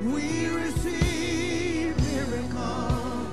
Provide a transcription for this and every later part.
we receive miracle.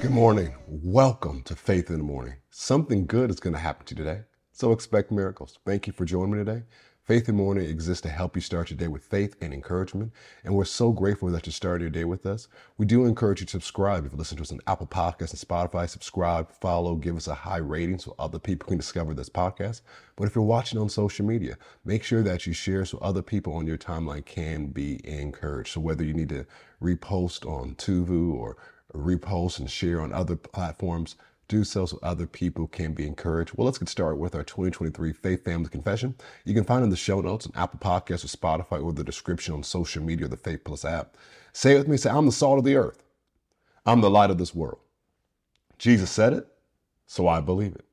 Good morning. Welcome to Faith in the Morning. Something good is going to happen to you today, so expect miracles. Thank you for joining me today. Faith in Morning exists to help you start your day with faith and encouragement, and we're so grateful that you started your day with us. We do encourage you to subscribe. If you listen to us on Apple Podcasts and Spotify, subscribe, follow, give us a high rating so other people can discover this podcast. But if you're watching on social media, make sure that you share so other people on your timeline can be encouraged. So whether you need to repost on Tuvu or repost and share on other platforms. Do so so other people can be encouraged. Well, let's get started with our 2023 Faith Family Confession. You can find in the show notes on Apple Podcasts or Spotify or the description on social media or the Faith Plus app. Say it with me. Say, I'm the salt of the earth. I'm the light of this world. Jesus said it, so I believe it.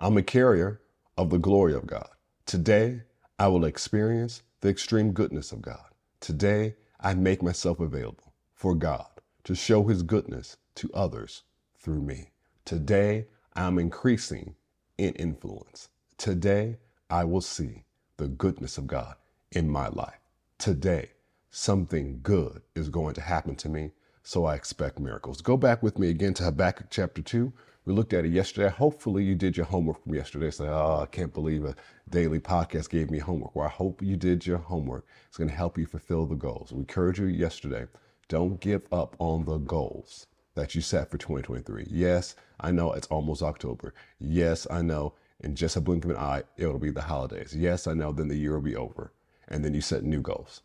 I'm a carrier of the glory of God. Today, I will experience the extreme goodness of God. Today, I make myself available for God to show his goodness to others through me. Today, I'm increasing in influence. Today, I will see the goodness of God in my life. Today, something good is going to happen to me, so I expect miracles. Go back with me again to Habakkuk chapter 2. We looked at it yesterday. Hopefully, you did your homework from yesterday. Say, oh, I can't believe a daily podcast gave me homework. Well, I hope you did your homework. It's going to help you fulfill the goals. We encouraged you yesterday don't give up on the goals that you set for 2023. Yes, I know it's almost October. Yes, I know in just a blink of an eye, it'll be the holidays. Yes, I know then the year will be over. And then you set new goals.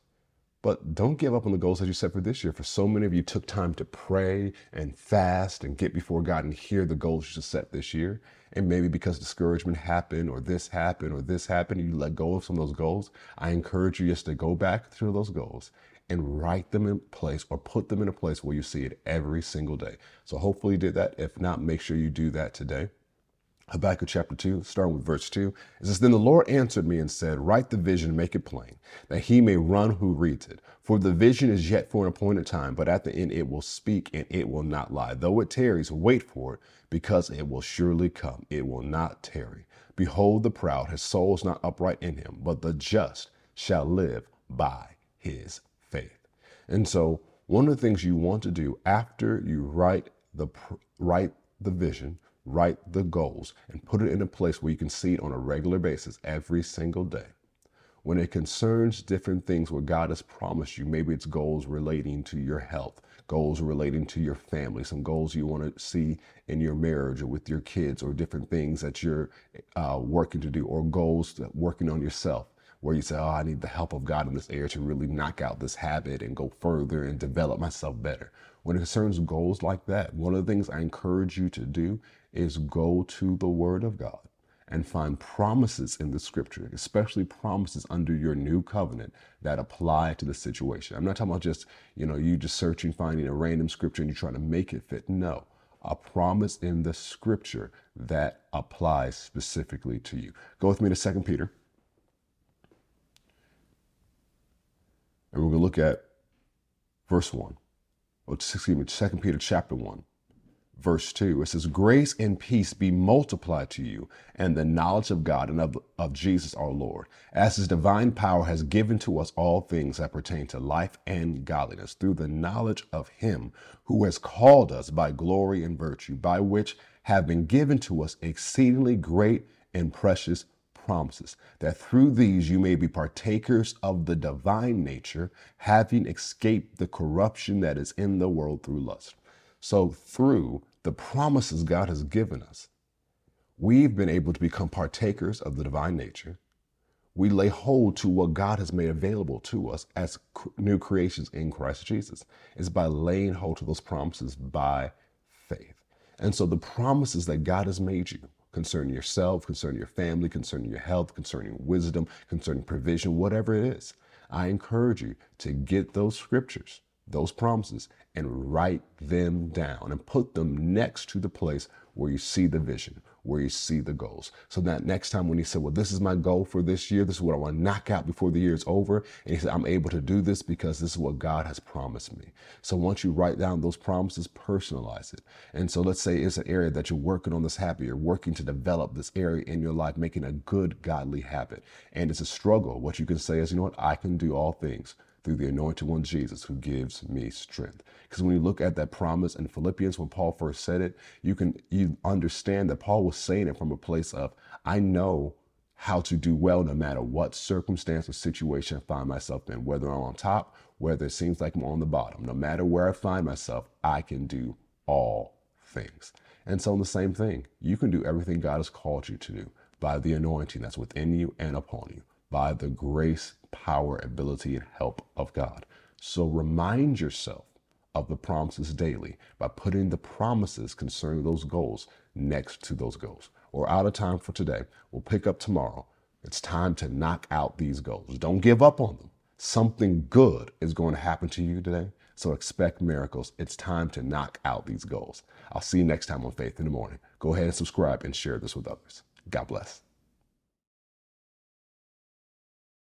But don't give up on the goals that you set for this year. For so many of you took time to pray and fast and get before God and hear the goals you set this year. And maybe because discouragement happened or this happened or this happened, you let go of some of those goals. I encourage you just to go back through those goals and write them in place or put them in a place where you see it every single day. So hopefully you did that. If not, make sure you do that today. Habakkuk chapter 2, starting with verse 2, it says, Then the Lord answered me and said, Write the vision, make it plain, that he may run who reads it. For the vision is yet for an appointed time, but at the end it will speak and it will not lie. Though it tarries, wait for it, because it will surely come. It will not tarry. Behold the proud, his soul is not upright in him, but the just shall live by his. And so, one of the things you want to do after you write the write the vision, write the goals, and put it in a place where you can see it on a regular basis every single day. When it concerns different things where God has promised you, maybe it's goals relating to your health, goals relating to your family, some goals you want to see in your marriage or with your kids, or different things that you're uh, working to do, or goals working on yourself where you say, Oh, I need the help of God in this area to really knock out this habit and go further and develop myself better. When it concerns goals like that, one of the things I encourage you to do is go to the Word of God and find promises in the scripture, especially promises under your new covenant that apply to the situation. I'm not talking about just, you know, you just searching, finding a random scripture and you're trying to make it fit. No, a promise in the scripture that applies specifically to you. Go with me to Second Peter And we're going to look at verse 1, or excuse me, 2 Peter chapter 1, verse 2. It says, Grace and peace be multiplied to you, and the knowledge of God and of, of Jesus our Lord, as his divine power has given to us all things that pertain to life and godliness, through the knowledge of him who has called us by glory and virtue, by which have been given to us exceedingly great and precious promises, that through these you may be partakers of the divine nature, having escaped the corruption that is in the world through lust. So, through the promises God has given us, we've been able to become partakers of the divine nature. We lay hold to what God has made available to us as new creations in Christ Jesus. It's by laying hold to those promises by faith. And so the promises that God has made you, concerning yourself, concerning your family, concerning your health, concerning wisdom, concerning provision, whatever it is. I encourage you to get those scriptures, those promises, and write them down and put them next to the place where you see the vision, where you see the goals. So that next time when he said, Well, this is my goal for this year, this is what I want to knock out before the year is over. And he said, I'm able to do this because this is what God has promised me. So once you write down those promises, personalize it. And so let's say it's an area that you're working on this habit, you're working to develop this area in your life, making a good godly habit. And it's a struggle. What you can say is, you know what, I can do all things through the anointed one Jesus who gives me strength. Because when you look at that promise in Philippians, when Paul first said it, you can you understand that Paul was saying it from a place of, I know how to do well no matter what circumstance or situation I find myself in, whether I'm on top, whether it seems like I'm on the bottom. No matter where I find myself, I can do all things. And so, the same thing, you can do everything God has called you to do by the anointing that's within you and upon you, by the grace, power, ability, and help of God. So, remind yourself of the promises daily by putting the promises concerning those goals next to those goals. We're out of time for today. We'll pick up tomorrow. It's time to knock out these goals. Don't give up on them. Something good is going to happen to you today. So expect miracles. It's time to knock out these goals. I'll see you next time on Faith in the Morning. Go ahead and subscribe and share this with others. God bless.